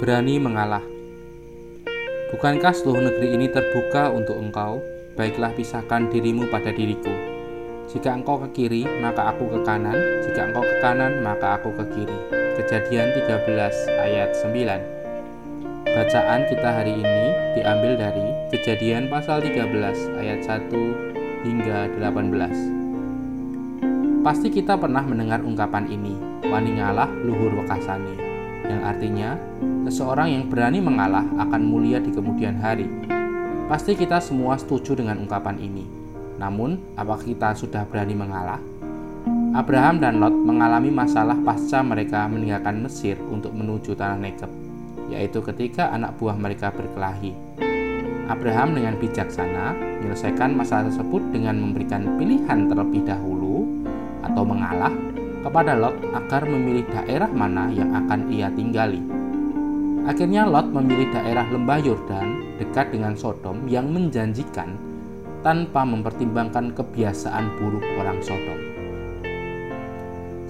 berani mengalah. Bukankah seluruh negeri ini terbuka untuk engkau? Baiklah pisahkan dirimu pada diriku. Jika engkau ke kiri, maka aku ke kanan. Jika engkau ke kanan, maka aku ke kiri. Kejadian 13 ayat 9. Bacaan kita hari ini diambil dari Kejadian pasal 13 ayat 1 hingga 18. Pasti kita pernah mendengar ungkapan ini, wani ngalah luhur wekasane yang artinya seseorang yang berani mengalah akan mulia di kemudian hari. Pasti kita semua setuju dengan ungkapan ini. Namun, apakah kita sudah berani mengalah? Abraham dan Lot mengalami masalah pasca mereka meninggalkan Mesir untuk menuju tanah Negeb, yaitu ketika anak buah mereka berkelahi. Abraham dengan bijaksana menyelesaikan masalah tersebut dengan memberikan pilihan terlebih dahulu atau mengalah kepada Lot agar memilih daerah mana yang akan ia tinggali. Akhirnya Lot memilih daerah lembah Yordan dekat dengan Sodom yang menjanjikan tanpa mempertimbangkan kebiasaan buruk orang Sodom.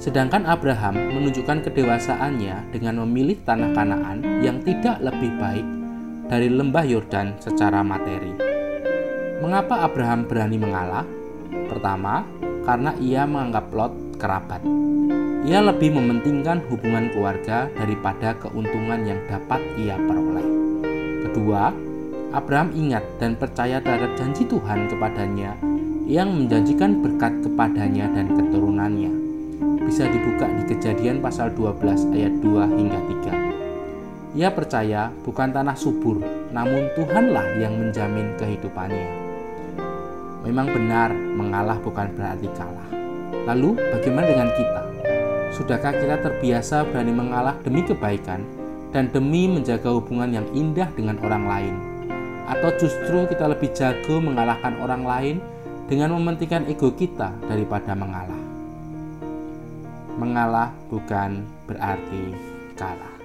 Sedangkan Abraham menunjukkan kedewasaannya dengan memilih tanah Kanaan yang tidak lebih baik dari lembah Yordan secara materi. Mengapa Abraham berani mengalah? Pertama, karena ia menganggap Lot kerabat. Ia lebih mementingkan hubungan keluarga daripada keuntungan yang dapat ia peroleh. Kedua, Abraham ingat dan percaya terhadap janji Tuhan kepadanya yang menjanjikan berkat kepadanya dan keturunannya. Bisa dibuka di kejadian pasal 12 ayat 2 hingga 3. Ia percaya bukan tanah subur, namun Tuhanlah yang menjamin kehidupannya. Memang benar, mengalah bukan berarti kalah. Lalu, bagaimana dengan kita? Sudahkah kita terbiasa berani mengalah demi kebaikan dan demi menjaga hubungan yang indah dengan orang lain? Atau justru kita lebih jago mengalahkan orang lain dengan mementingkan ego kita daripada mengalah? Mengalah bukan berarti kalah.